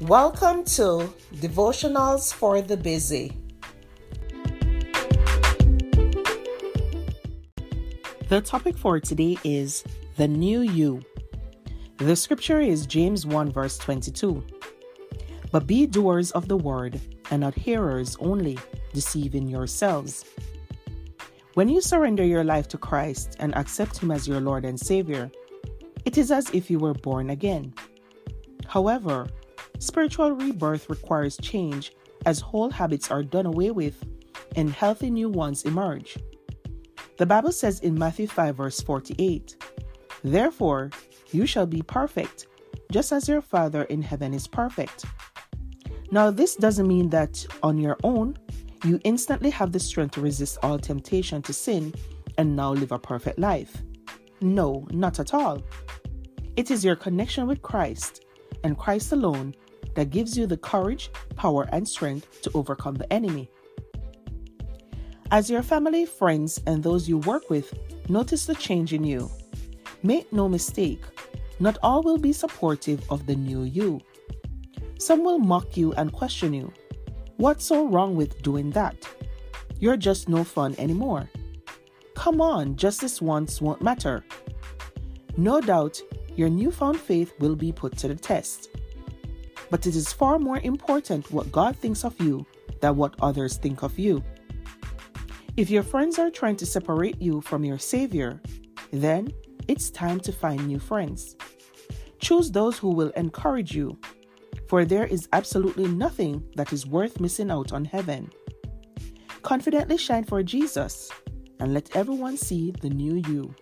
Welcome to Devotionals for the Busy. The topic for today is the new you. The scripture is James 1, verse 22. But be doers of the word and not hearers only, deceiving yourselves. When you surrender your life to Christ and accept Him as your Lord and Savior, it is as if you were born again. However, spiritual rebirth requires change as whole habits are done away with and healthy new ones emerge. The Bible says in Matthew 5, verse 48, Therefore, you shall be perfect, just as your Father in heaven is perfect. Now, this doesn't mean that on your own, you instantly have the strength to resist all temptation to sin and now live a perfect life. No, not at all. It is your connection with Christ and Christ alone that gives you the courage, power, and strength to overcome the enemy. As your family, friends, and those you work with notice the change in you, make no mistake, not all will be supportive of the new you. Some will mock you and question you. What's so wrong with doing that? You're just no fun anymore. Come on, just this once won't matter. No doubt, your newfound faith will be put to the test. But it is far more important what God thinks of you than what others think of you. If your friends are trying to separate you from your Savior, then it's time to find new friends. Choose those who will encourage you for there is absolutely nothing that is worth missing out on heaven. Confidently shine for Jesus and let everyone see the new you.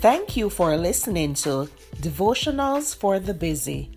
Thank you for listening to Devotionals for the Busy.